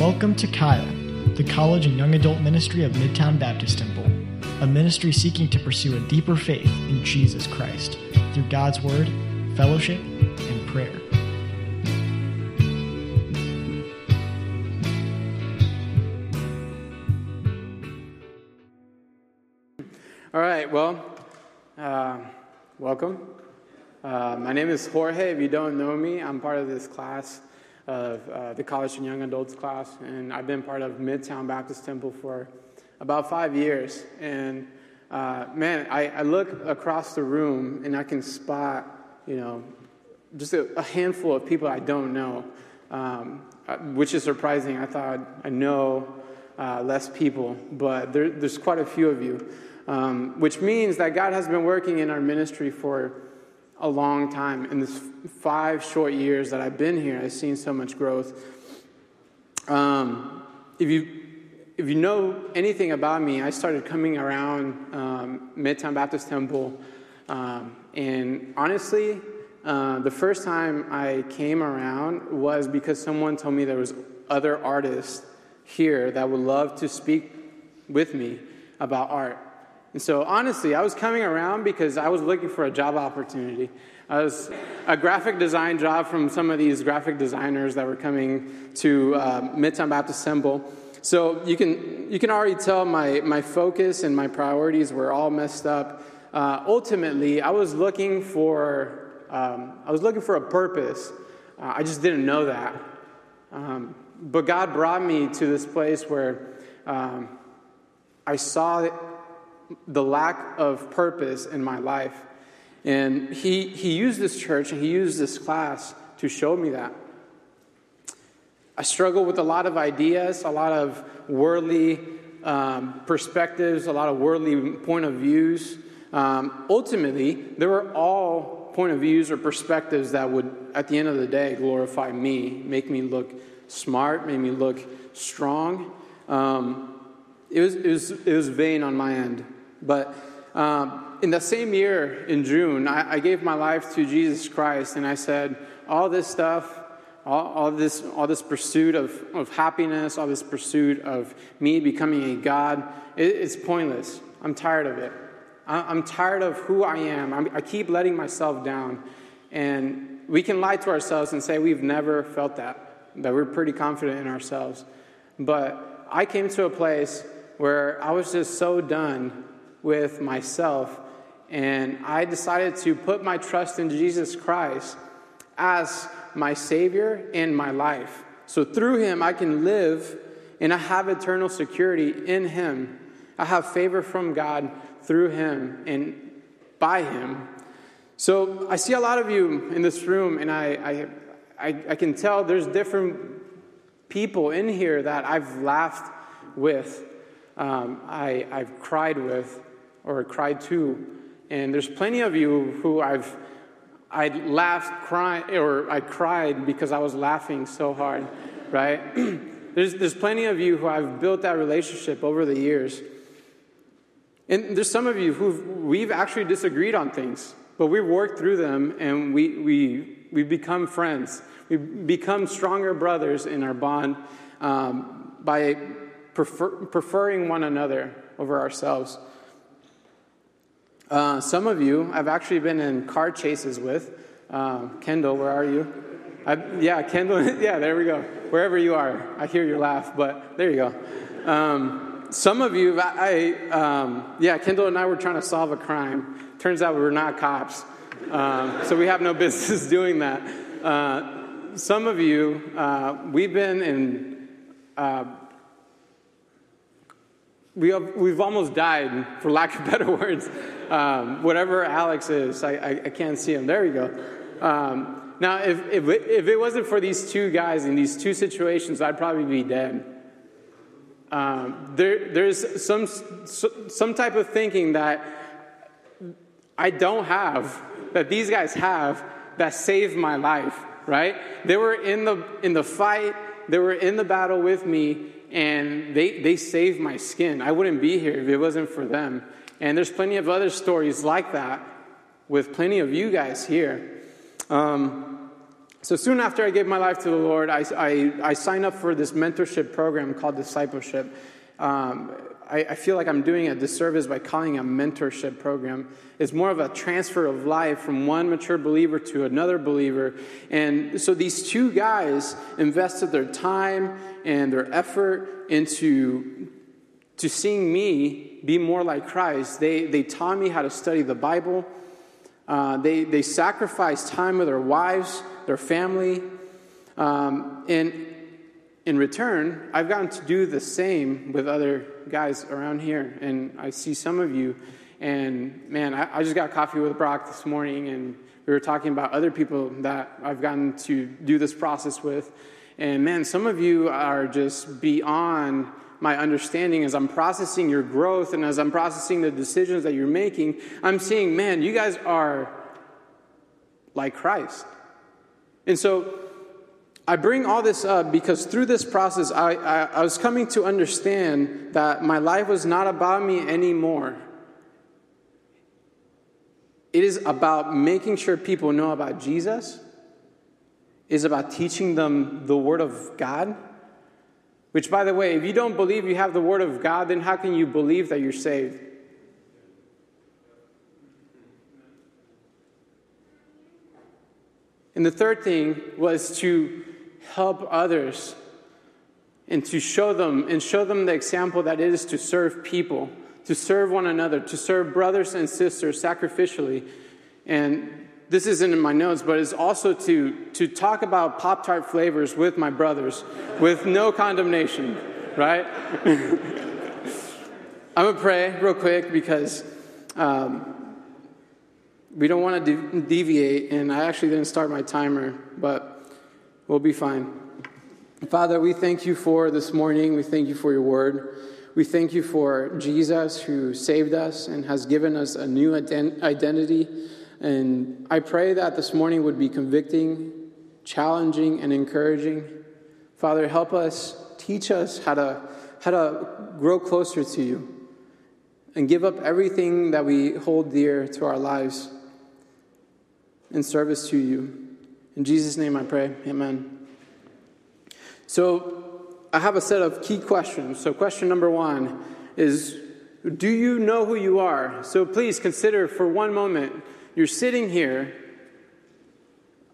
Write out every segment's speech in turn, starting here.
Welcome to Kaya, the college and young adult ministry of Midtown Baptist Temple, a ministry seeking to pursue a deeper faith in Jesus Christ through God's Word, fellowship, and prayer. All right, well, uh, welcome. Uh, my name is Jorge. If you don't know me, I'm part of this class of uh, the college and young adults class, and I've been part of Midtown Baptist Temple for about five years. And uh, man, I, I, look across the room and I can spot, you know, just a, a handful of people I don't know, um, uh, which is surprising. I thought I know uh, less people, but there, there's quite a few of you, um, which means that God has been working in our ministry for a long time. In this five short years that I've been here, I've seen so much growth. Um, if you if you know anything about me, I started coming around um, Midtown Baptist Temple, um, and honestly, uh, the first time I came around was because someone told me there was other artists here that would love to speak with me about art. And so, honestly, I was coming around because I was looking for a job opportunity. I was a graphic design job from some of these graphic designers that were coming to uh, Midtown Baptist Temple. So you can you can already tell my my focus and my priorities were all messed up. Uh, ultimately, I was looking for um, I was looking for a purpose. Uh, I just didn't know that. Um, but God brought me to this place where um, I saw the lack of purpose in my life. And he, he used this church and he used this class to show me that. I struggle with a lot of ideas, a lot of worldly um, perspectives, a lot of worldly point of views. Um, ultimately, they were all point of views or perspectives that would, at the end of the day, glorify me, make me look smart, make me look strong. Um, it, was, it, was, it was vain on my end. But um, in the same year, in June, I, I, gave my life to Jesus Christ, and I said, all this stuff, all, all, this, all this pursuit of, of happiness, all this pursuit of me becoming a God, it, it's pointless. I'm tired of it. I, am tired of who I am. I'm, I keep letting myself down. And we can lie to ourselves and say we've never felt that, that we're pretty confident in ourselves. But I came to a place where I was just so done with myself, and I decided to put my trust in Jesus Christ as my Savior in my life. So through Him, I can live and I have eternal security in Him. I have favor from God through Him and by Him. So I see a lot of you in this room, and I, I, I, I can tell there's different people in here that I've laughed with, um, I, I've cried with, or cried too. And there's plenty of you who I've I laughed, crying, or I cried because I was laughing so hard, right? there's, there's plenty of you who I've built that relationship over the years. And there's some of you who we've actually disagreed on things, but we've worked through them and we, we, we've become friends. We've become stronger brothers in our bond um, by prefer, preferring one another over ourselves. Uh, some of you I've actually been in car chases with. Uh, Kendall, where are you? I, yeah, Kendall, yeah, there we go. Wherever you are, I hear your laugh, but there you go. Um, some of you, I, um, yeah, Kendall and I were trying to solve a crime. Turns out we were not cops, um, so we have no business doing that. Uh, some of you, uh, we've been in uh, we have, we've almost died, for lack of better words. Um, whatever Alex is, I, I, I, can't see him. There we go. Um, now, if, if, if it wasn't for these two guys in these two situations, I'd probably be dead. Um, there, there's some, some type of thinking that I don't have, that these guys have, that saved my life, right? They were in the, in the fight, they were in the battle with me, and they, they saved my skin. I wouldn't be here if it wasn't for them. And there's plenty of other stories like that with plenty of you guys here. Um, So soon after I gave my life to the Lord, I, I, I signed up for this mentorship program called discipleship. Um, I, I, feel like I'm doing a disservice by calling a mentorship program. It's more of a transfer of life from one mature believer to another believer. And so these two guys invested their time and their effort into to seeing me be more like Christ. They, they taught me how to study the Bible. Uh, they, they sacrificed time with their wives, their family. Um, and in return, I've gotten to do the same with other guys around here. And I see some of you. And man, I, I just got coffee with Brock this morning, and we were talking about other people that I've gotten to do this process with. And man, some of you are just beyond my understanding as I'm processing your growth and as I'm processing the decisions that you're making. I'm seeing, man, you guys are like Christ. And so I bring all this up because through this process, I, I, I was coming to understand that my life was not about me anymore. It is about making sure people know about Jesus is about teaching them the Word of God. Which, by the way, if you don't believe you have the Word of God, then how can you believe that you're saved? And the third thing was to help others and to show them and show them the example that it is to serve people, to serve one another, to serve brothers and sisters sacrificially. And this isn't in my notes, but it's also to, to talk about Pop Tart flavors with my brothers with no condemnation, right? I'm to pray real quick because um, we don't want to de- deviate, and I actually didn't start my timer, but we'll be fine. Father, we thank you for this morning. We thank you for your word. We thank you for Jesus who saved us and has given us a new ident- identity and I pray that this morning would be convicting, challenging, and encouraging. Father, help us, teach us how to, how to grow closer to you and give up everything that we hold dear to our lives in service to you. In Jesus' name I pray. Amen. So, I have a set of key questions. So, question number one is Do you know who you are? So, please consider for one moment you're sitting here.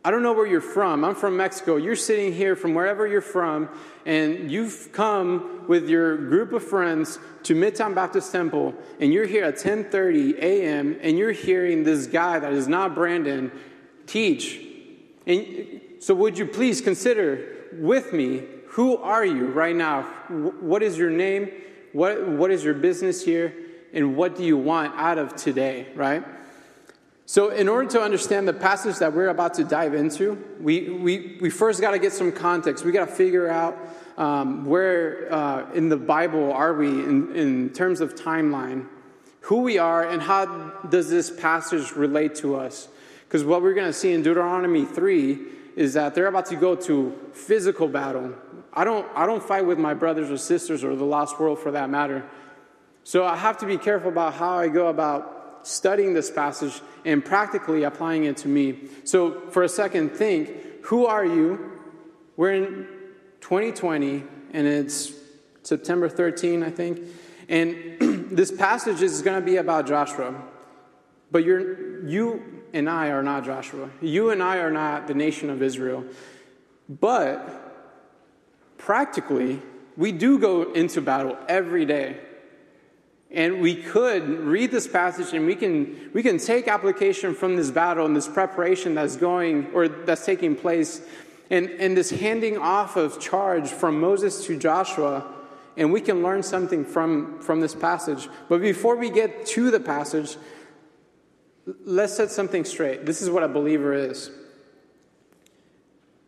I don't know where you're from. I'm from Mexico. You're sitting here from wherever you're from, and you've come with your group of friends to Midtown Baptist Temple, and you're here at 10:30 a.m. and you're hearing this guy that is not Brandon teach. And so, would you please consider with me who are you right now? What is your name? What, what is your business here? And what do you want out of today, right? So, in order to understand the passage that we're about to dive into, we, we, we first got to get some context. We got to figure out um, where uh, in the Bible are we in, in terms of timeline, who we are, and how does this passage relate to us. Because what we're going to see in Deuteronomy 3 is that they're about to go to physical battle. I don't, I don't fight with my brothers or sisters or the lost world for that matter. So I have to be careful about how I go about studying this passage and practically applying it to me. So, for a second, think who are you? We're in 2020, and it's September 13, I think. And this passage is going to be about Joshua. But you're, you and I are not Joshua. You and I are not the nation of Israel. But practically, we do go into battle every day. And we could read this passage and we can, we can take application from this battle and this preparation that's going or that's taking place and, and this handing off of charge from Moses to Joshua. And we can learn something from, from this passage. But before we get to the passage, let's set something straight. This is what a believer is.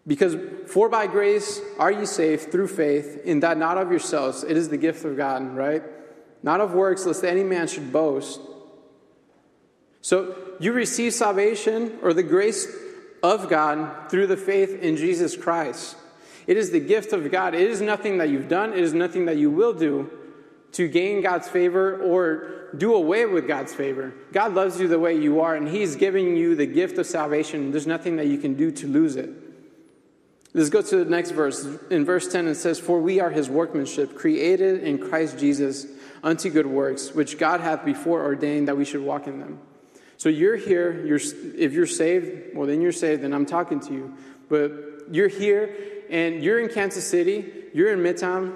Because for by grace are you saved through faith, in that not of yourselves, it is the gift of God, right? not of works, lest any man should boast. So you receive salvation or the grace of God through the faith in Jesus Christ. It is the gift of God. It is nothing that you've done, it is nothing that you will do to gain God's favor or do away with God's favor. God loves you the way you are, and He's giving you the gift of salvation. There's nothing that you can do to lose it. Let's go to the next verse. In verse 10, it says, For we are his workmanship, created in Christ Jesus unto good works, which God hath before ordained that we should walk in them. So you're here, you're, if you're saved, well, then you're saved, and I'm talking to you. But you're here, and you're in Kansas City, you're in Midtown.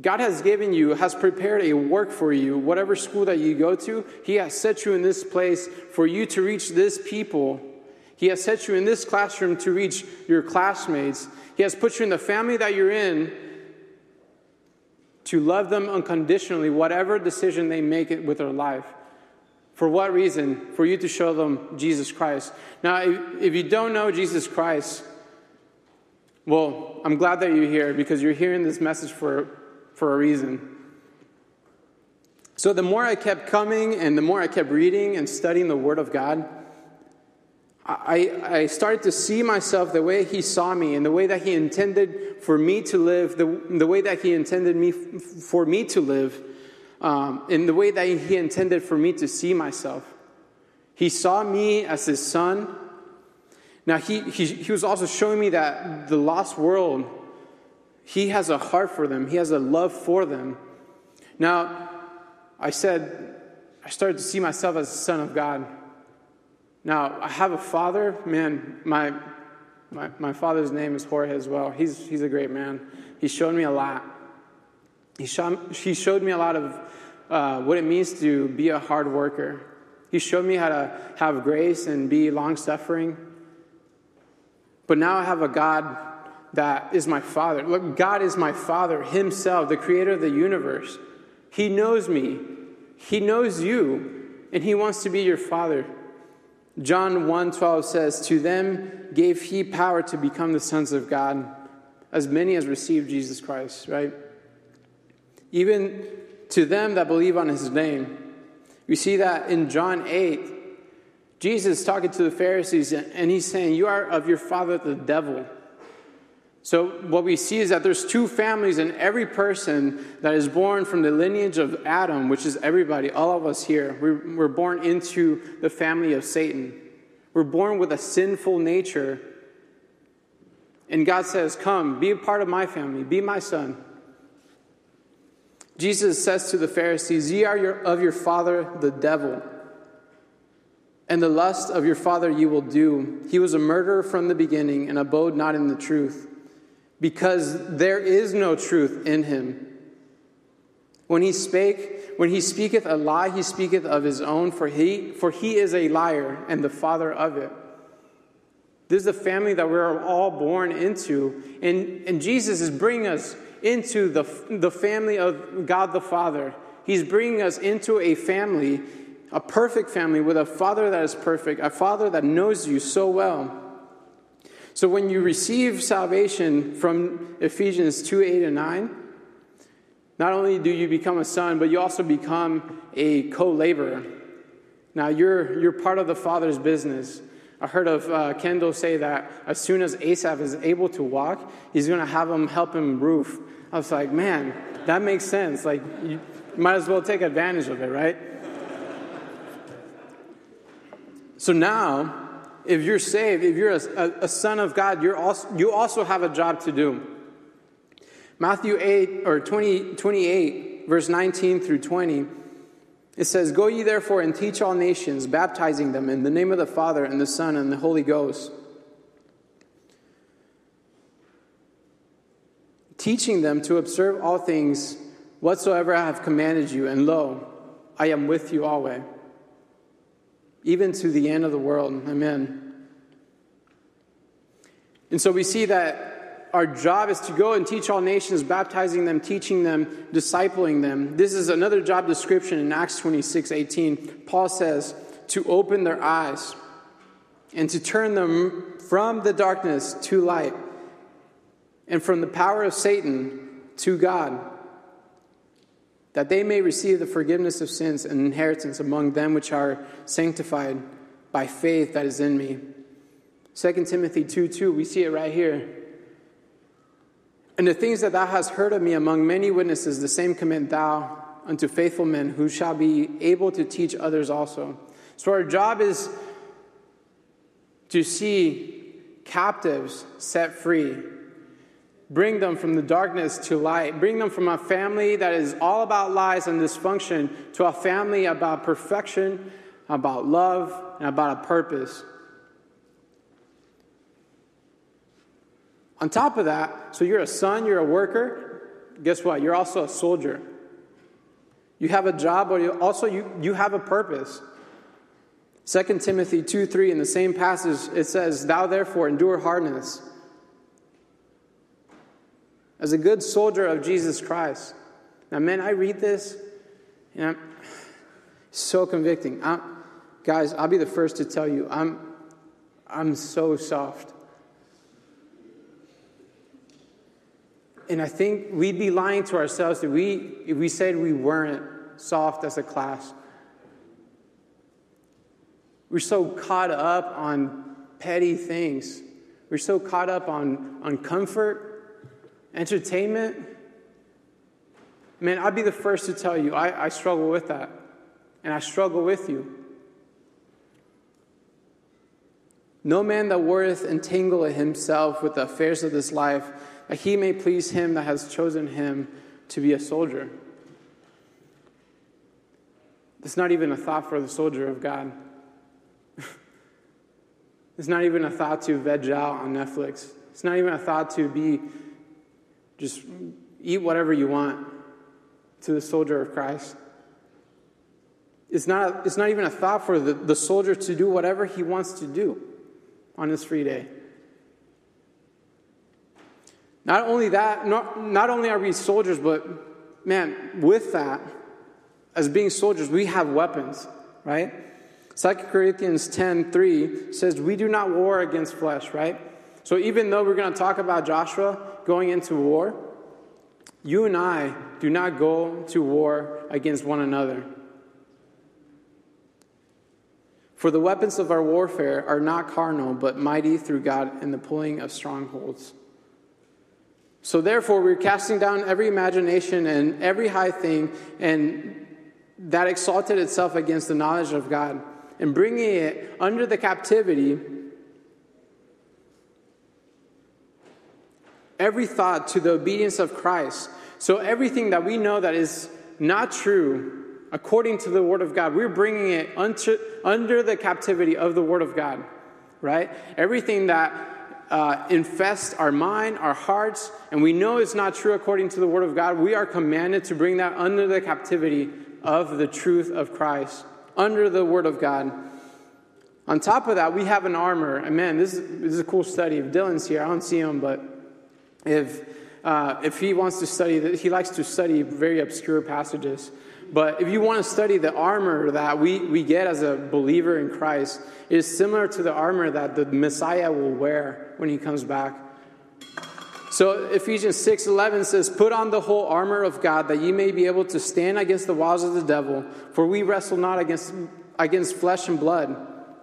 God has given you, has prepared a work for you, whatever school that you go to, He has set you in this place for you to reach this people he has set you in this classroom to reach your classmates. He has put you in the family that you're in to love them unconditionally, whatever decision they make with their life. For what reason? For you to show them Jesus Christ. Now, if you don't know Jesus Christ, well, I'm glad that you're here because you're hearing this message for, for a reason. So, the more I kept coming and the more I kept reading and studying the Word of God, I, I started to see myself the way he saw me and the way that he intended for me to live, the, the way that he intended me for me to live, um, in the way that he intended for me to see myself. He saw me as his son. Now, he, he, he was also showing me that the lost world, he has a heart for them, he has a love for them. Now, I said, I started to see myself as the son of God. Now, I have a father. Man, my, my, my father's name is Jorge as well. He's, he's a great man. He showed me a lot. He, showed, he showed me a lot of uh, what it means to be a hard worker. He showed me how to have grace and be long suffering. But now I have a God that is my father. Look, God is my father himself, the creator of the universe. He knows me, He knows you, and He wants to be your father. John 1:12 says, "To them gave he power to become the sons of God, as many as received Jesus Christ," right? Even to them that believe on his name. We see that in John 8, Jesus talking to the Pharisees and he's saying, "You are of your father the devil." So, what we see is that there's two families in every person that is born from the lineage of Adam, which is everybody, all of us here. We're, we're born into the family of Satan. We're born with a sinful nature. And God says, Come, be a part of my family, be my son. Jesus says to the Pharisees, Ye are your, of your father, the devil, and the lust of your father you will do. He was a murderer from the beginning and abode not in the truth because there is no truth in him. When he spake, when he speaketh a lie, he speaketh of his own, for he, for he is a liar and the father of it. This is the family that we're all born into. And, and Jesus is bringing us into the, the family of God the Father. He's bringing us into a family, a perfect family, with a father that is perfect, a father that knows you so well. So when you receive salvation from Ephesians 2 8 and 9, not only do you become a son, but you also become a co laborer. Now you're, you're part of the Father's business. I heard of uh, Kendall say that as soon as Asaph is able to walk, he's going to have him help him roof. I was like, man, that makes sense. Like, you might as well take advantage of it, right? So now, if you're saved, if you're a, a, son of God, you're also, you also have a job to do. Matthew 8 or 20, 28, verse 19 through 20, it says, Go ye therefore and teach all nations, baptizing them in the name of the Father and the Son and the Holy Ghost, teaching them to observe all things whatsoever I have commanded you, and lo, I am with you always even to the end of the world. Amen. And so we see that our job is to go and teach all nations, baptizing them, teaching them, discipling them. This is another job description in Acts 26 18. Paul says, to open their eyes and to turn them from the darkness to light and from the power of Satan to God that they may receive the forgiveness of sins and inheritance among them which are sanctified by faith that is in me. 2 Timothy 2 2, we see it right here. And the things that thou hast heard of me among many witnesses, the same commit thou unto faithful men who shall be able to teach others also. So our job is to see captives set free. Bring them from the darkness to light. Bring them from a family that is all about lies and dysfunction to a family about perfection, about love, and about a purpose. On top of that, so you're a son, you're a worker. Guess what? You're also a soldier. You have a job, but you also you, you have a purpose. 2 Timothy 2 3, in the same passage, it says, Thou therefore endure hardness as a good soldier of Jesus Christ. Now, man, I read this and I'm so convicting. I'm, guys, I'll be the first to tell you, I'm, I'm so soft. And I think we'd be lying to ourselves if we, if we said we weren't soft as a class. We're so caught up on petty things. We're so caught up on, on comfort, entertainment. Man, I'd be the first to tell you, I, I struggle with that. And I struggle with you. No man that worth entangle himself with the affairs of this life, that he may please him that has chosen him to be a soldier. It's not even a thought for the soldier of God. it's not even a thought to veg out on Netflix. It's not even a thought to be just eat whatever you want to the soldier of Christ. It's not, it's not even a thought for the, the soldier to do whatever he wants to do on his free day. Not only that, not, not only are we soldiers, but man, with that, as being soldiers, we have weapons, right? 2 Corinthians 10 3 says, We do not war against flesh, right? So even though we're going to talk about Joshua going into war, you and I do not go to war against one another. For the weapons of our warfare are not carnal, but mighty through God in the pulling of strongholds. So therefore, we're casting down every imagination and every high thing and that exalted itself against the knowledge of God and bringing it under the captivity every thought to the obedience of Christ. So everything that we know that is not true according to the word of God, we're bringing it under, under the captivity of the word of God, right? Everything that uh, infest our mind, our hearts, and we know it's not true according to the Word of God, we are commanded to bring that under the captivity of the truth of Christ, under the Word of God. On top of that, we have an armor. And man, this is, this is a cool study. If Dylan's here, I don't see him, but if, uh, if he wants to study, he likes to study very obscure passages. But if you want to study the armor that we, we get as a believer in Christ, it is similar to the armor that the Messiah will wear when he comes back. So Ephesians 6:11 says, "Put on the whole armor of God that ye may be able to stand against the wiles of the devil, for we wrestle not against against flesh and blood,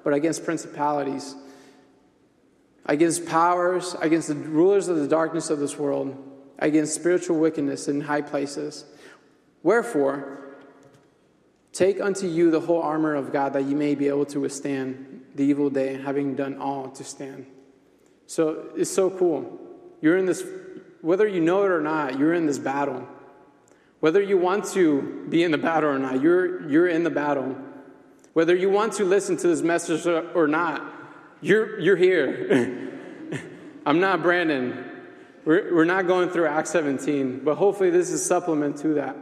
but against principalities, against powers, against the rulers of the darkness of this world, against spiritual wickedness in high places. Wherefore, Take unto you the whole armor of God that you may be able to withstand the evil day, having done all to stand. So it's so cool. You're in this, whether you know it or not, you're in this battle. Whether you want to be in the battle or not, you're, you're in the battle. Whether you want to listen to this message or not, you're, you're here. I'm not Brandon. We're, we're not going through Acts 17, but hopefully this is supplement to that.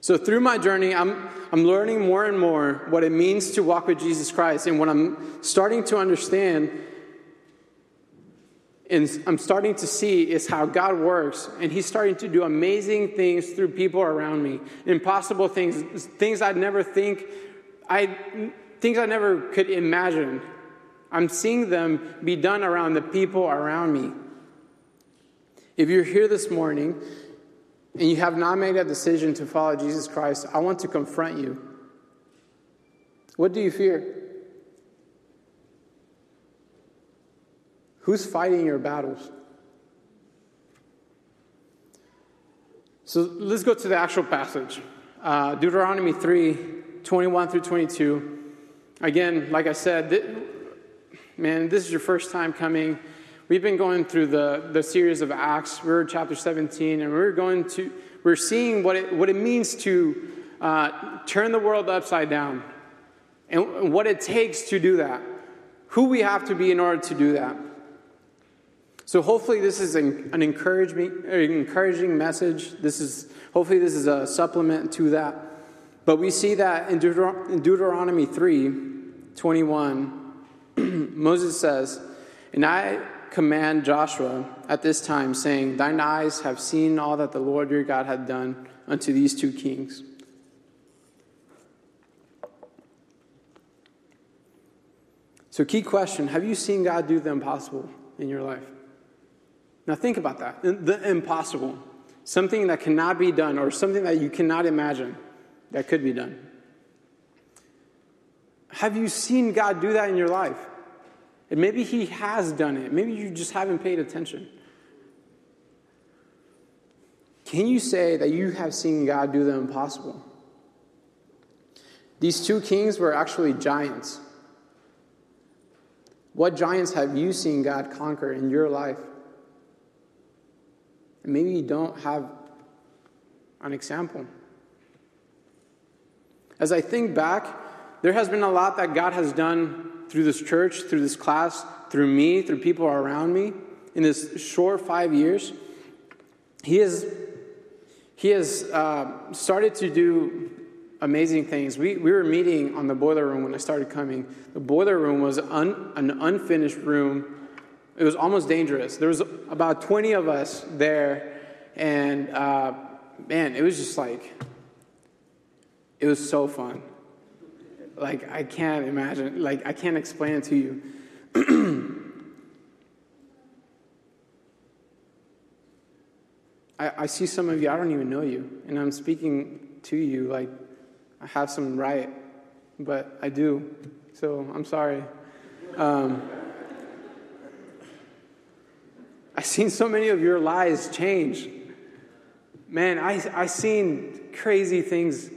So, through my journey, I'm, I'm learning more and more what it means to walk with Jesus Christ. And what I'm starting to understand and I'm starting to see is how God works. And He's starting to do amazing things through people around me. Impossible things, things I'd never think, I, things I never could imagine. I'm seeing them be done around the people around me. If you're here this morning and you have not made a decision to follow Jesus Christ, I want to confront you. What do you fear? Who's fighting your battles? So let's go to the actual passage uh, Deuteronomy 3 21 through 22. Again, like I said, th- man, this is your first time coming, we've been going through the, the series of Acts. We're chapter 17, and we're going to, we're seeing what it, what it means to uh, turn the world upside down and what it takes to do that, who we have to be in order to do that. So hopefully this is an, an encouraging, encouraging message. This is hopefully this is a supplement to that. But we see that in, in Deuteronomy 3, 21, Moses says, And I command Joshua at this time, saying, Thine eyes have seen all that the Lord your God had done unto these two kings. So, key question Have you seen God do the impossible in your life? Now, think about that the impossible. Something that cannot be done, or something that you cannot imagine that could be done. Have you seen God do that in your life? And maybe He has done it. Maybe you just haven't paid attention. Can you say that you have seen God do the impossible? These two kings were actually giants. What giants have you seen God conquer in your life? And maybe you don't have an example. As I think back, there has been a lot that God has done through this church, through this class, through me, through people around me in this short five years. He has, he has uh, started to do amazing things. We, we were meeting on the boiler room when I started coming. The boiler room was un, an unfinished room. It was almost dangerous. There was about 20 of us there, and uh, man, it was just like, it was so fun. Like, I can't imagine, like, I can't explain it to you. I, I see some of you, I don't even know you, and I'm speaking to you like I have some right, but I do. So I'm sorry. Um, I've seen so many of your lives change. Man, I, I've seen crazy things.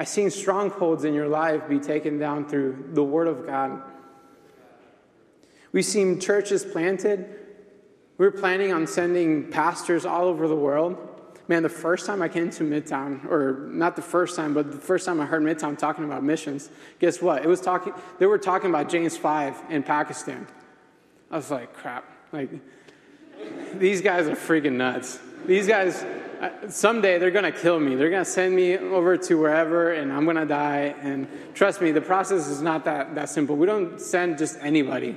I've seen strongholds in your life be taken down through the Word of God. We've seen churches planted. We were planning on sending pastors all over the world. Man, the first time I came to Midtown, or not the first time, but the first time I heard Midtown talking about missions, guess what? It was talking, they were talking about James 5 in Pakistan. I was like, crap. Like, these guys are freaking nuts. These guys, someday they're going to kill me. They're going to send me over to wherever and I'm going to die. And trust me, the process is not that, that simple. We don't send just anybody,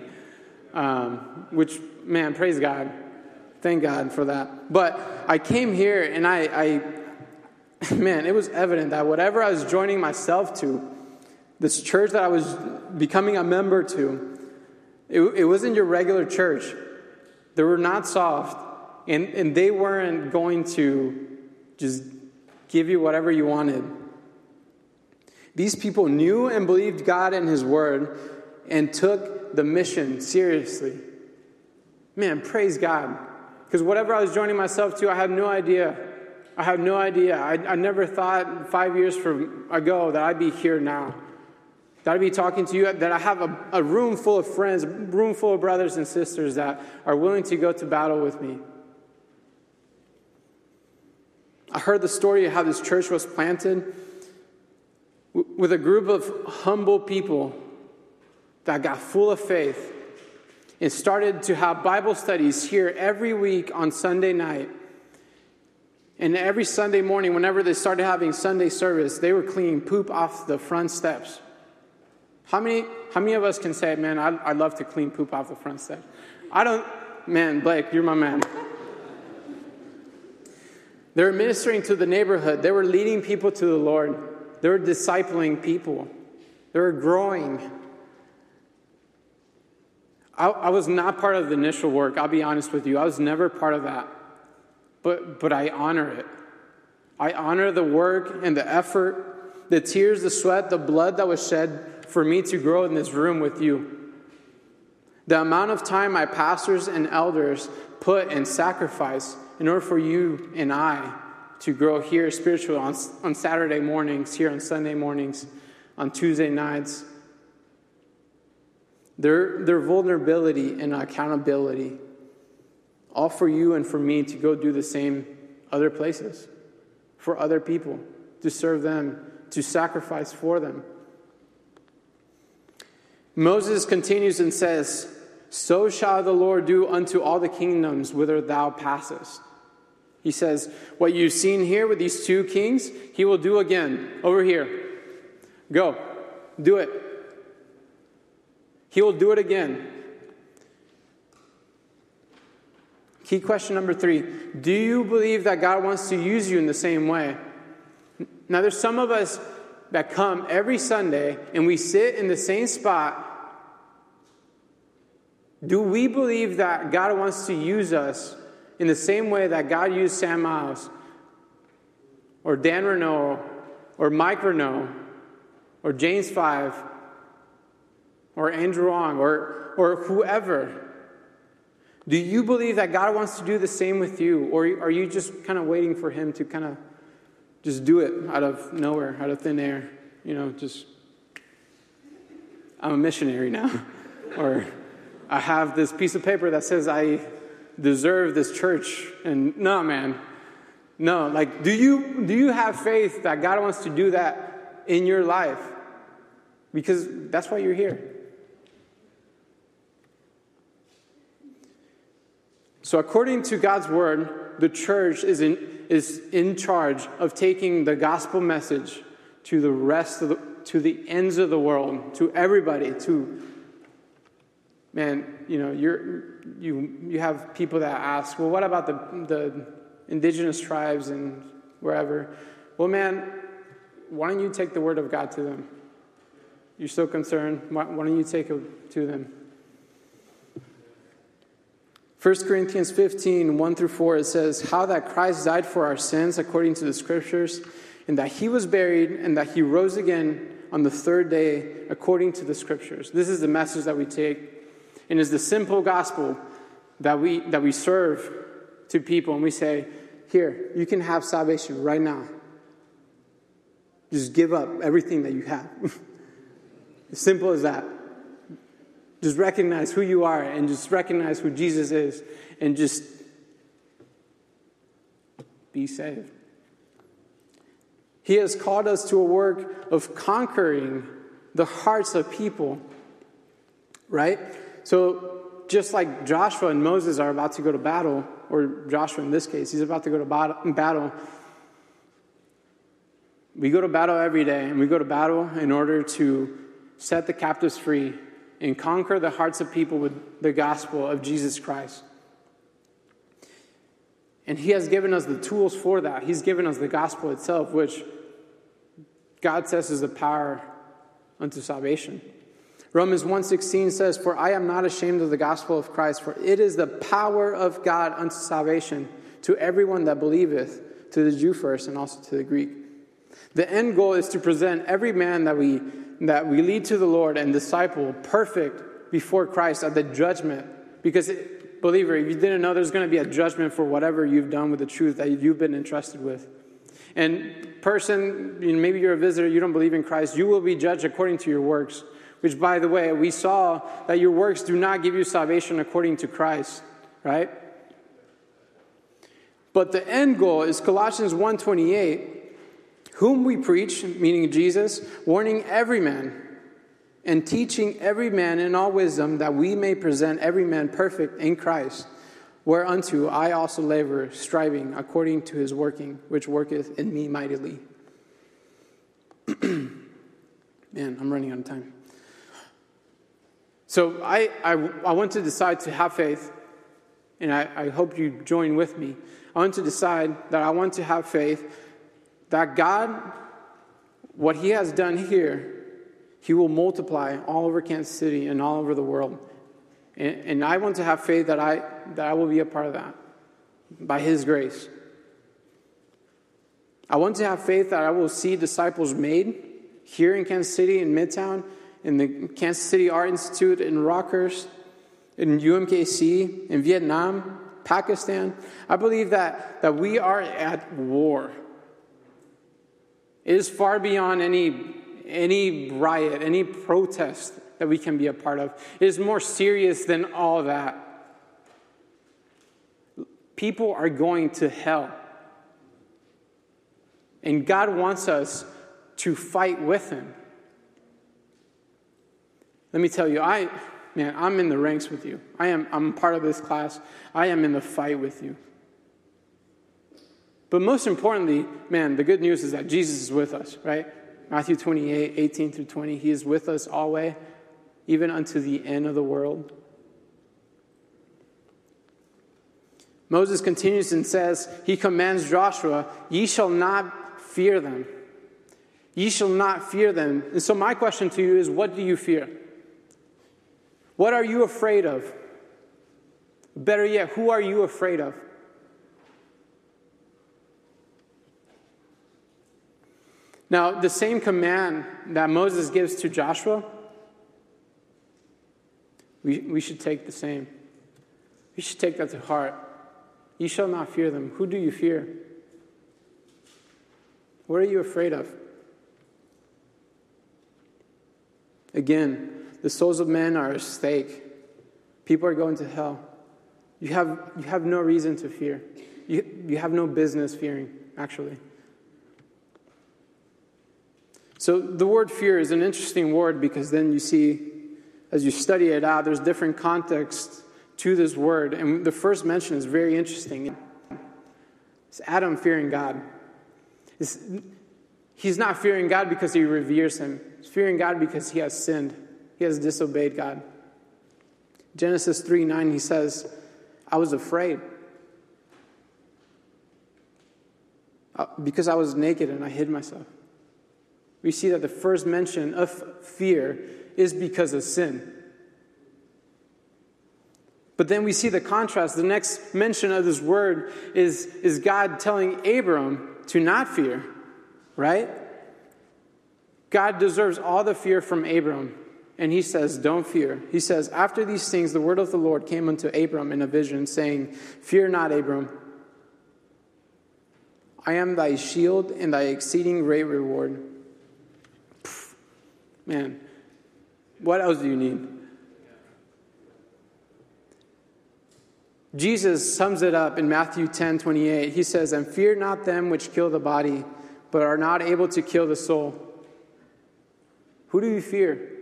um, which, man, praise God. Thank God for that. But I came here and I, I, man, it was evident that whatever I was joining myself to, this church that I was becoming a member to, it, it wasn't your regular church. They were not soft, and, and they weren't going to just give you whatever you wanted. These people knew and believed God and His Word and took the mission seriously. Man, praise God. Because whatever I was joining myself to, I had no idea. I had no idea. I, I never thought five years from ago that I'd be here now. That I'd be talking to you, that I have a, a room full of friends, a room full of brothers and sisters that are willing to go to battle with me. I heard the story of how this church was planted with a group of humble people that got full of faith and started to have Bible studies here every week on Sunday night. And every Sunday morning, whenever they started having Sunday service, they were cleaning poop off the front steps. How many, how many of us can say, man, I'd, I'd love to clean poop off the front steps? I don't, man, Blake, you're my man. They were ministering to the neighborhood. They were leading people to the Lord. They were discipling people. They were growing. I, I, was not part of the initial work, I'll be honest with you. I was never part of that. But, but I honor it. I honor the work and the effort, the tears, the sweat, the blood that was shed for me to grow in this room with you. The amount of time my pastors and elders put and sacrifice in order for you and I to grow here spiritually on, on Saturday mornings, here on Sunday mornings, on Tuesday nights, their, their vulnerability and accountability, all for you and for me to go do the same other places, for other people, to serve them, to sacrifice for them. Moses continues and says, So shall the Lord do unto all the kingdoms whither thou passest. He says, What you've seen here with these two kings, he will do again over here. Go, do it. He will do it again. Key question number three Do you believe that God wants to use you in the same way? Now, there's some of us that come every Sunday and we sit in the same spot. Do we believe that God wants to use us in the same way that God used Sam Miles or Dan Renault or Mike Renault or James Five or Andrew Wong or, or whoever? Do you believe that God wants to do the same with you? Or are you just kind of waiting for Him to kind of just do it out of nowhere, out of thin air? You know, just, I'm a missionary now. or I have this piece of paper that says I deserve this church. And no, man. No, like, do you, do you have faith that God wants to do that in your life? Because that's why you're here. So, according to God's word, the church is in, is in charge of taking the gospel message to the rest of the, to the ends of the world, to everybody, to man, you know, you're, you, you have people that ask, well, what about the, the indigenous tribes and wherever? Well, man, why don't you take the word of God to them? You're so concerned. Why, why don't you take it to them? 1 Corinthians 15, 1 through 4, it says, How that Christ died for our sins according to the scriptures, and that he was buried, and that he rose again on the third day according to the scriptures. This is the message that we take, and it's the simple gospel that we, that we serve to people, and we say, Here, you can have salvation right now. Just give up everything that you have. as simple as that. Just recognize who you are and just recognize who Jesus is and just be saved. He has called us to a work of conquering the hearts of people, right? So, just like Joshua and Moses are about to go to battle, or Joshua in this case, he's about to go to battle. We go to battle every day, and we go to battle in order to set the captives free and conquer the hearts of people with the gospel of Jesus Christ. And He has given us the tools for that. He's given us the gospel itself, which God says is the power unto salvation. Romans 1:16 says, "For I am not ashamed of the gospel of Christ, for it is the power of God unto salvation to everyone that believeth, to the Jew first and also to the Greek." The end goal is to present every man that we that we lead to the Lord and disciple perfect before Christ at the judgment. Because, it, believer, if you didn't know, there's going to be a judgment for whatever you've done with the truth that you've been entrusted with. And, person, maybe you're a visitor, you don't believe in Christ, you will be judged according to your works. Which, by the way, we saw that your works do not give you salvation according to Christ, right? But the end goal is Colossians 1:28 whom we preach, meaning Jesus, warning every man and teaching every man in all wisdom that we may present every man perfect in Christ, whereunto I also labor, striving according to his working, which worketh in me mightily. Man, I'm running out of time. So I, I, I want to decide to have faith, and I, I hope you join with me. I want to decide that I want to have faith that God, what He has done here, He will multiply all over Kansas City and all over the world. And, and I want to have faith that I, that I will be a part of that by His grace. I want to have faith that I will see disciples made here in Kansas City, in Midtown, in the Kansas City Art Institute, in Rockhurst, in UMKC, in Vietnam, Pakistan. I believe that, that we are at war it is far beyond any, any riot, any protest that we can be a part of. It is more serious than all that. People are going to hell. And God wants us to fight with Him. Let me tell you, I, man, I'm in the ranks with you. I am, I'm part of this class. I am in the fight with you. But most importantly, man, the good news is that Jesus is with us, right? Matthew 28, 18 through 20. He is with us always, even unto the end of the world. Moses continues and says, He commands Joshua, Ye shall not fear them. Ye shall not fear them. And so, my question to you is, What do you fear? What are you afraid of? Better yet, who are you afraid of? Now, the same command that Moses gives to Joshua, we, we should take the same. We should take that to heart. You shall not fear them. Who do you fear? What are you afraid of? Again, the souls of men are at stake. People are going to hell. You have, you have no reason to fear. You, you have no business fearing, actually. So the word fear is an interesting word because then you see, as you study it out, there's different contexts to this word. And the first mention is very interesting. It's Adam fearing God. It's, he's not fearing God because he reveres him, he's fearing God because he has sinned, he has disobeyed God. Genesis 3 9, he says, I was afraid. Uh, because I was naked and I hid myself we see that the first mention of fear is because of sin. But then we see the contrast. The next mention of this word is, is God telling Abram to not fear, right? God deserves all the fear from Abram. And he says, Don't fear. He says, After these things, the word of the Lord came unto Abram in a vision, saying, Fear not, Abram. I am thy shield and thy exceeding great reward. Man, what else do you need? Jesus sums it up in Matthew 10 28. He says, And fear not them which kill the body, but are not able to kill the soul. Who do you fear?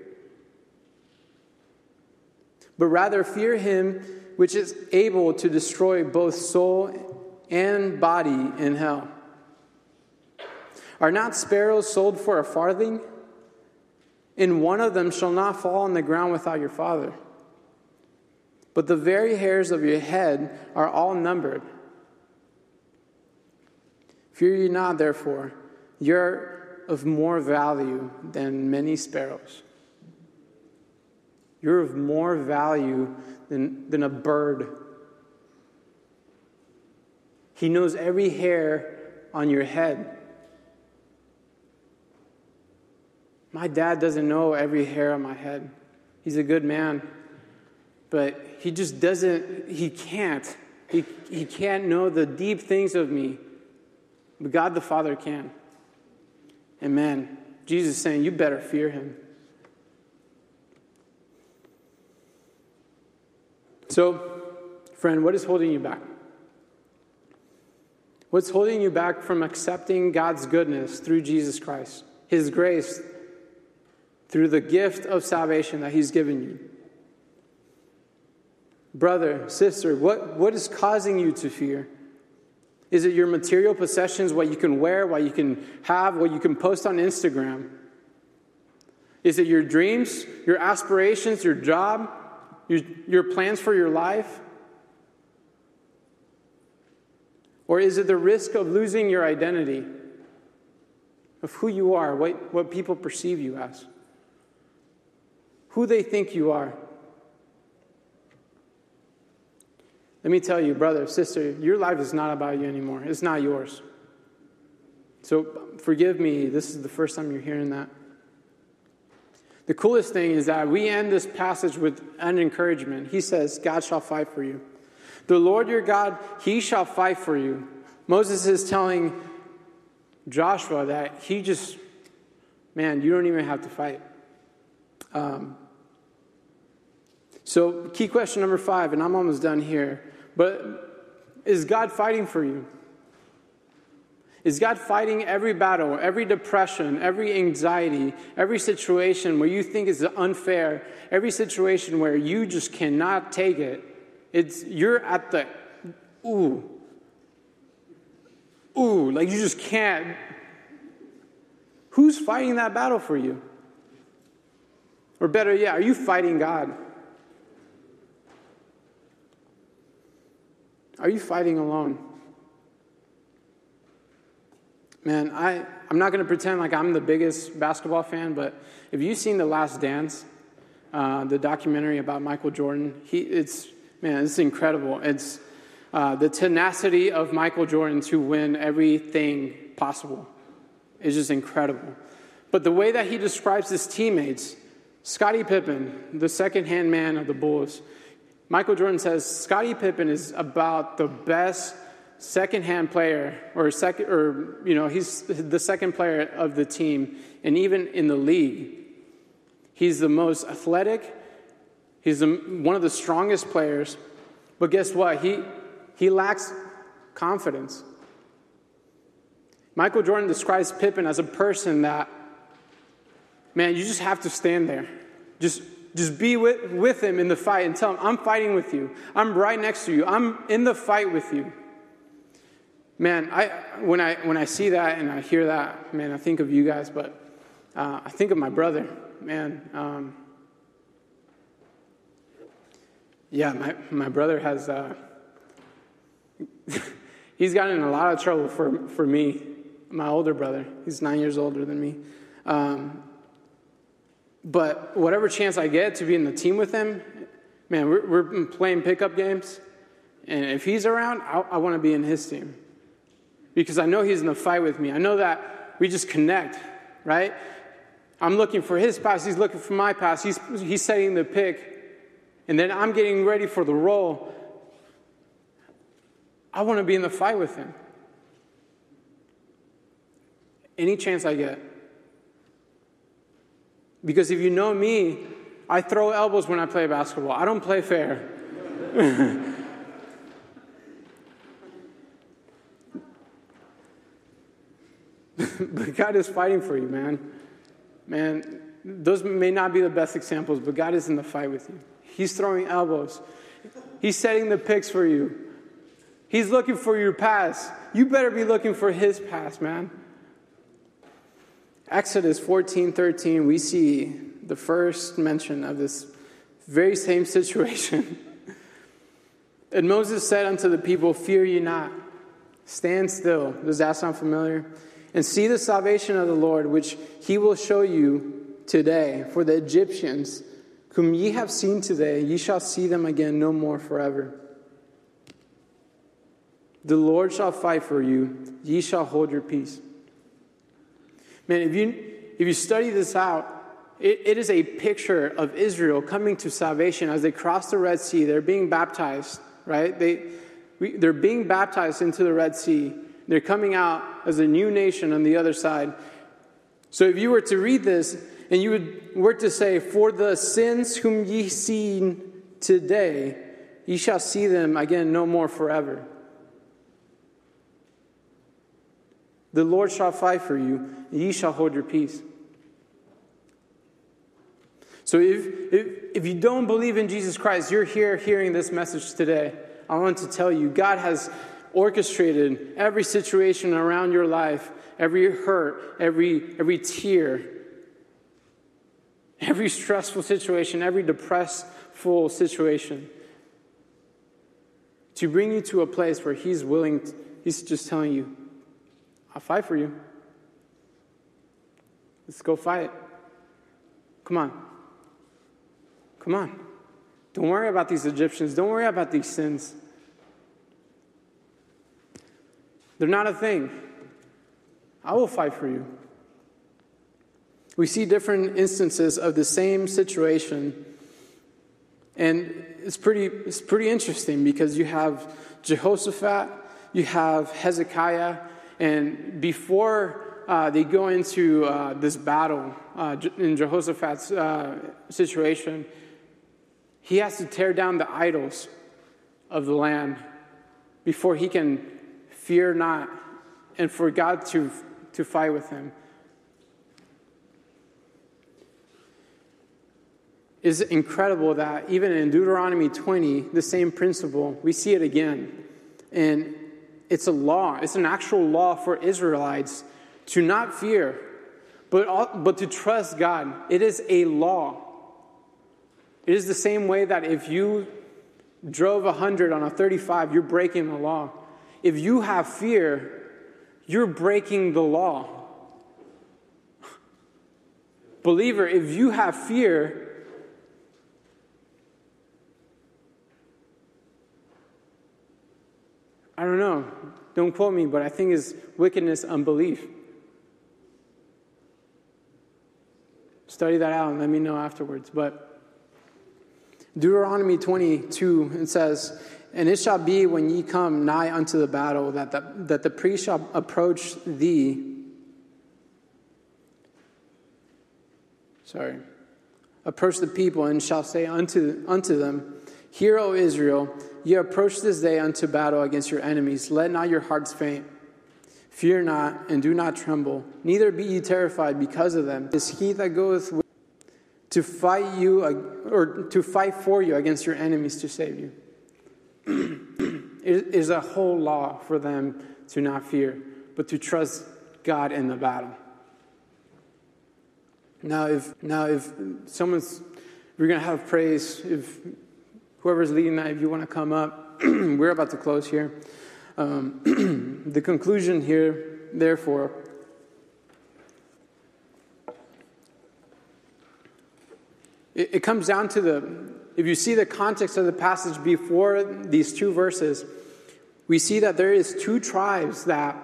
But rather fear him which is able to destroy both soul and body in hell. Are not sparrows sold for a farthing? and one of them shall not fall on the ground without your Father. But the very hairs of your head are all numbered. Fear ye not, therefore, you're of more value than many sparrows. You're of more value than, than a bird. He knows every hair on your head. My dad doesn't know every hair on my head. He's a good man, but he just doesn't, he can't. He, he can't know the deep things of me, but God the Father can. Amen. Jesus saying, You better fear him. So, friend, what is holding you back? What's holding you back from accepting God's goodness through Jesus Christ? His grace through the gift of salvation that He's given you. Brother, sister, what, what is causing you to fear? Is it your material possessions, what you can wear, what you can have, what you can post on Instagram? Is it your dreams, your aspirations, your job, your, your plans for your life? Or is it the risk of losing your identity, of who you are, what, what people perceive you as? who they think you are. Let me tell you, brother, sister, your life is not about you anymore. It's not yours. So forgive me, this is the first time you're hearing that. The coolest thing is that we end this passage with an encouragement. He says, God shall fight for you. The Lord your God, he shall fight for you. Moses is telling Joshua that he just, man, you don't even have to fight. Um, So, key question number five, and I'm almost done here, but is God fighting for you? Is God fighting every battle, every depression, every anxiety, every situation where you think is unfair, every situation where you just cannot take it? It's you're at the ooh, ooh, like you just can't. Who's fighting that battle for you? Or better yet, are you fighting God? Are you fighting alone? Man, I, I'm not going to pretend like I'm the biggest basketball fan, but have you seen The Last Dance, uh, the documentary about Michael Jordan? He, it's, man, it's incredible. It's uh, the tenacity of Michael Jordan to win everything possible is just incredible. But the way that he describes his teammates, Scottie Pippen, the second hand man of the Bulls, Michael Jordan says Scottie Pippen is about the best second-hand player or second or you know he's the second player of the team. And even in the league he's the most athletic. He's the, one of the strongest players. But guess what? He he lacks confidence. Michael jordan describes pippen as a person that man you just have to stand there. Just just be with, with him in the fight and tell him i'm fighting with you. I'm right next to you. I'm in the fight with you man, I, when, I, when I see that and I hear that, man, I think of you guys, but uh, I think of my brother, man. Um, yeah, my, my brother has, uh, he's gotten in a lot of trouble for, for me, my older brother. He's nine years older than me. Um, but whatever chance I get to be in the team with him, man, we're, we're playing pickup games. And if he's around, I, I want to be in his team because I know he's in the fight with me. I know that we just connect, right? I'm looking for his pass, he's looking for my pass. He's, he's setting the pick, and then I'm getting ready for the roll. I want to be in the fight with him. Any chance I get. Because if you know me, I throw elbows when I play basketball. I don't play fair. but God is fighting for you, man. Man, those may not be the best examples, but God is in the fight with you. He's throwing elbows, He's setting the picks for you. He's looking for your pass. You better be looking for His pass, man. Exodus 14 13, we see the first mention of this very same situation. and Moses said unto the people, Fear ye not, stand still. Does that sound familiar? And see the salvation of the Lord, which he will show you today. For the Egyptians, whom ye have seen today, ye shall see them again no more forever. The Lord shall fight for you, ye shall hold your peace. Man, if you, if you study this out, it, it is a picture of Israel coming to salvation as they cross the Red Sea. They're being baptized, right? They, we, they're being baptized into the Red Sea. They're coming out as a new nation on the other side. So if you were to read this and you were to say, For the sins whom ye see today, ye shall see them again no more forever. The Lord shall fight for you, and ye shall hold your peace. So if, if, if you don't believe in Jesus Christ, you're here hearing this message today. I want to tell you, God has orchestrated every situation around your life, every hurt, every, every tear, every stressful situation, every depressful situation to bring you to a place where He's willing, to, He's just telling you, I'll fight for you. Let's go fight. Come on. Come on. Don't worry about these Egyptians. Don't worry about these sins. They're not a thing. I will fight for you. We see different instances of the same situation. And it's pretty, it's pretty interesting because you have Jehoshaphat, you have Hezekiah, and before uh, they go into uh, this battle uh, in Jehoshaphat's uh, situation, He has to tear down the idols of the land before he can fear not and for God to, to fight with him. It's incredible that even in Deuteronomy 20, the same principle, we see it again. And it's a law, it's an actual law for Israelites to not fear, but, but to trust God. It is a law. It is the same way that if you drove 100 on a 35, you're breaking the law. If you have fear, you're breaking the law. Believer, if you have fear, I don't know, don't quote me, but I think is wickedness, unbelief. Study that out and let me know afterwards. But Deuteronomy 22, it says, And it shall be when ye come nigh unto the battle that the, that the priest shall approach thee. Sorry. Approach the people and shall say unto, unto them, Hear, O Israel, ye approach this day unto battle against your enemies. Let not your hearts faint. Fear not, and do not tremble. Neither be ye terrified because of them. Is he that goeth to fight you or to fight for you against your enemies to save you. it is a whole law for them to not fear, but to trust God in the battle. Now, if now if someone's we're gonna have praise, if whoever's leading that, if you want to come up, we're about to close here. Um, the conclusion here, therefore, It, it comes down to the, if you see the context of the passage before these two verses, we see that there is two tribes that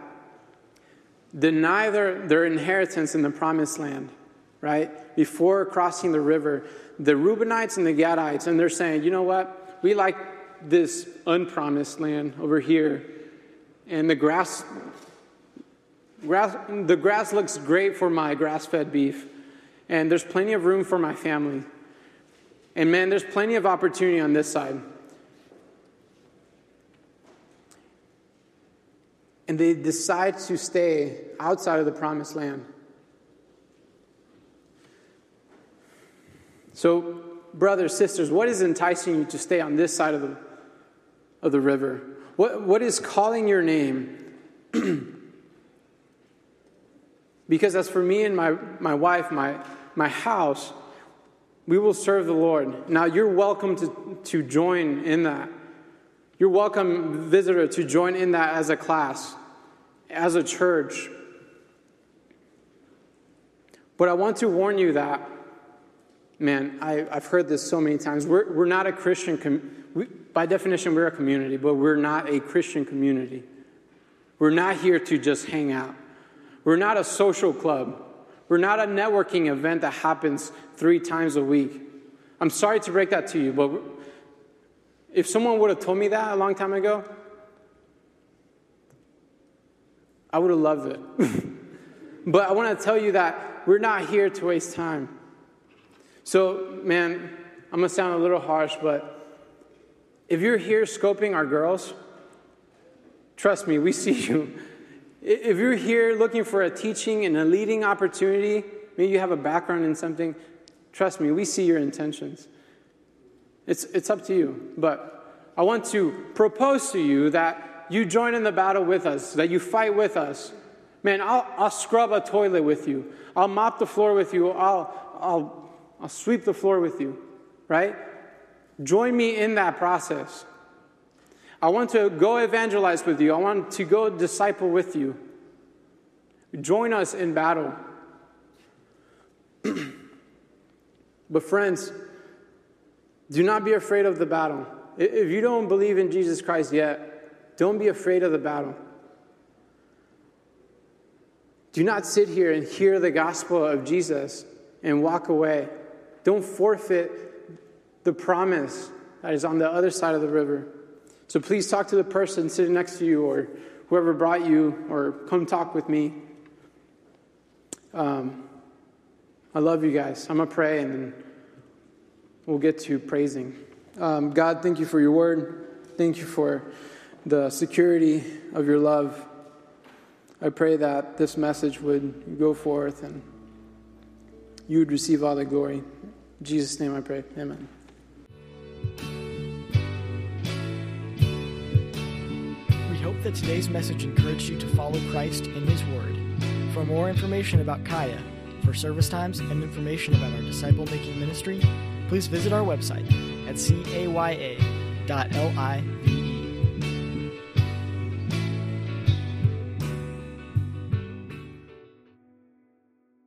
deny their, their inheritance in the promised land, right? Before crossing the river, the Reubenites and the Gadites, and they're saying, you know what? We like this unpromised land over here, and the grass, grass the grass looks great for my grass-fed beef, and there's plenty of room for my family. And man, there's plenty of opportunity on this side. And they decide to stay outside of the promised land. So, brothers, sisters, what is enticing you to stay on this side of the, of the river? What, what is calling your name? because as for me and my, my wife, my, my house, we will serve the Lord. Now, you're welcome to, to join in that. You're welcome, visitor, to join in that as a class, as a church. But I want to warn you that, man, I, have heard this so many times. We're, we're not a Christian, com- by definition, we're a community, but we're not a Christian community. We're not here to just hang out. We're not a social club. We're not a networking event that happens three times a week. I'm sorry to break that to you, but if someone would have told me that a long time ago, I would have loved it. but I want to tell you that we're not here to waste time. So, man, I'm going to sound a little harsh, but if you're here scoping our girls, trust me, we see you. If you're here looking for a teaching and a leading opportunity, maybe you have a background in something, trust me, we see your intentions. It's, it's up to you. But I want to propose to you that you join in the battle with us, that you fight with us. Man, I'll, I'll scrub a toilet with you. I'll mop the floor with you. I'll, I'll, I'll sweep the floor with you, right? Join me in that process. I want to go evangelize with you. I want to go disciple with you. Join us in battle. but, friends, do not be afraid of the battle. If you don't believe in Jesus Christ yet, don't be afraid of the battle. Do not sit here and hear the gospel of Jesus and walk away. Don't forfeit the promise that is on the other side of the river. So please talk to the person sitting next to you or whoever brought you, or come talk with me. Um, I love you guys. I'm going to pray and then we'll get to praising. Um, God, thank you for your word. Thank you for the security of your love. I pray that this message would go forth and you would receive all the glory. In Jesus' name I pray. Amen. Hope that today's message encouraged you to follow Christ in His Word. For more information about Kaya, for service times, and information about our disciple making ministry, please visit our website at caya.live